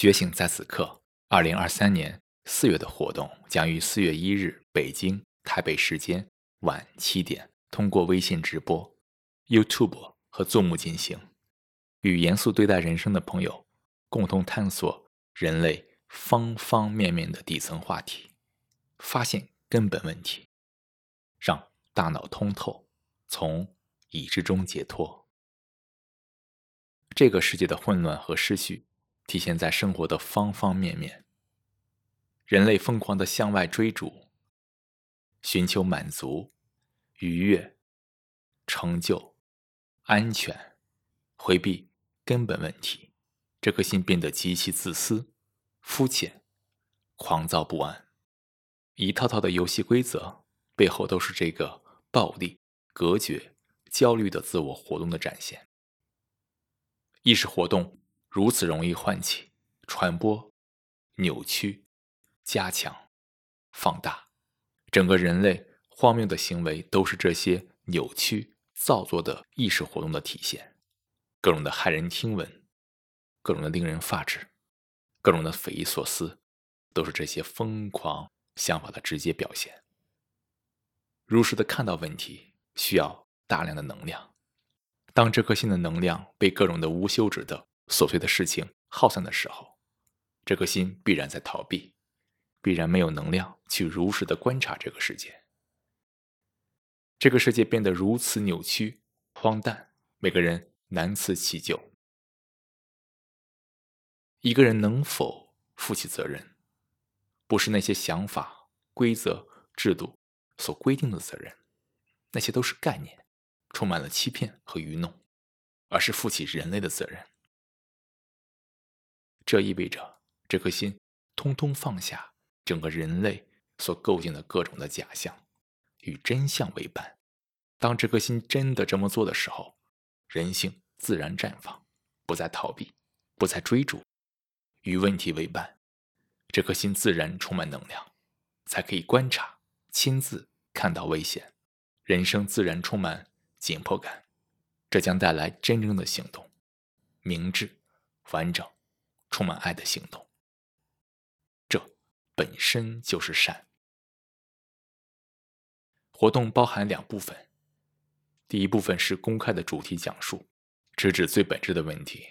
觉醒在此刻。二零二三年四月的活动将于四月一日北京、台北时间晚七点，通过微信直播、YouTube 和 Zoom 进行，与严肃对待人生的朋友共同探索人类方方面面的底层话题，发现根本问题，让大脑通透，从已知中解脱。这个世界的混乱和失序。体现在生活的方方面面。人类疯狂的向外追逐，寻求满足、愉悦、成就、安全，回避根本问题。这颗心变得极其自私、肤浅、狂躁不安。一套套的游戏规则背后，都是这个暴力、隔绝、焦虑的自我活动的展现。意识活动。如此容易唤起、传播、扭曲、加强、放大，整个人类荒谬的行为都是这些扭曲、造作的意识活动的体现。各种的骇人听闻，各种的令人发指，各种的匪夷所思，都是这些疯狂想法的直接表现。如实的看到问题，需要大量的能量。当这颗心的能量被各种的无休止的琐碎的事情耗散的时候，这颗心必然在逃避，必然没有能量去如实的观察这个世界。这个世界变得如此扭曲、荒诞，每个人难辞其咎。一个人能否负起责任，不是那些想法、规则、制度所规定的责任，那些都是概念，充满了欺骗和愚弄，而是负起人类的责任。这意味着这颗心通通放下整个人类所构建的各种的假象，与真相为伴。当这颗心真的这么做的时候，人性自然绽放，不再逃避，不再追逐，与问题为伴。这颗心自然充满能量，才可以观察、亲自看到危险。人生自然充满紧迫感，这将带来真正的行动，明智、完整。充满爱的行动，这本身就是善。活动包含两部分，第一部分是公开的主题讲述，直指最本质的问题，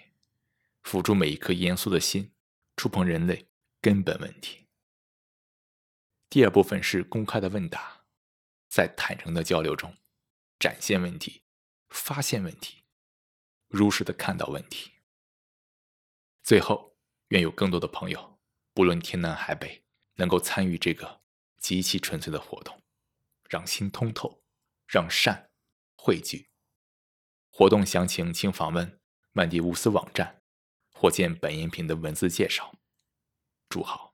辅助每一颗严肃的心触碰人类根本问题。第二部分是公开的问答，在坦诚的交流中，展现问题，发现问题，如实的看到问题，最后。愿有更多的朋友，不论天南海北，能够参与这个极其纯粹的活动，让心通透，让善汇聚。活动详情请访问曼迪乌斯网站，或见本音频的文字介绍。祝好。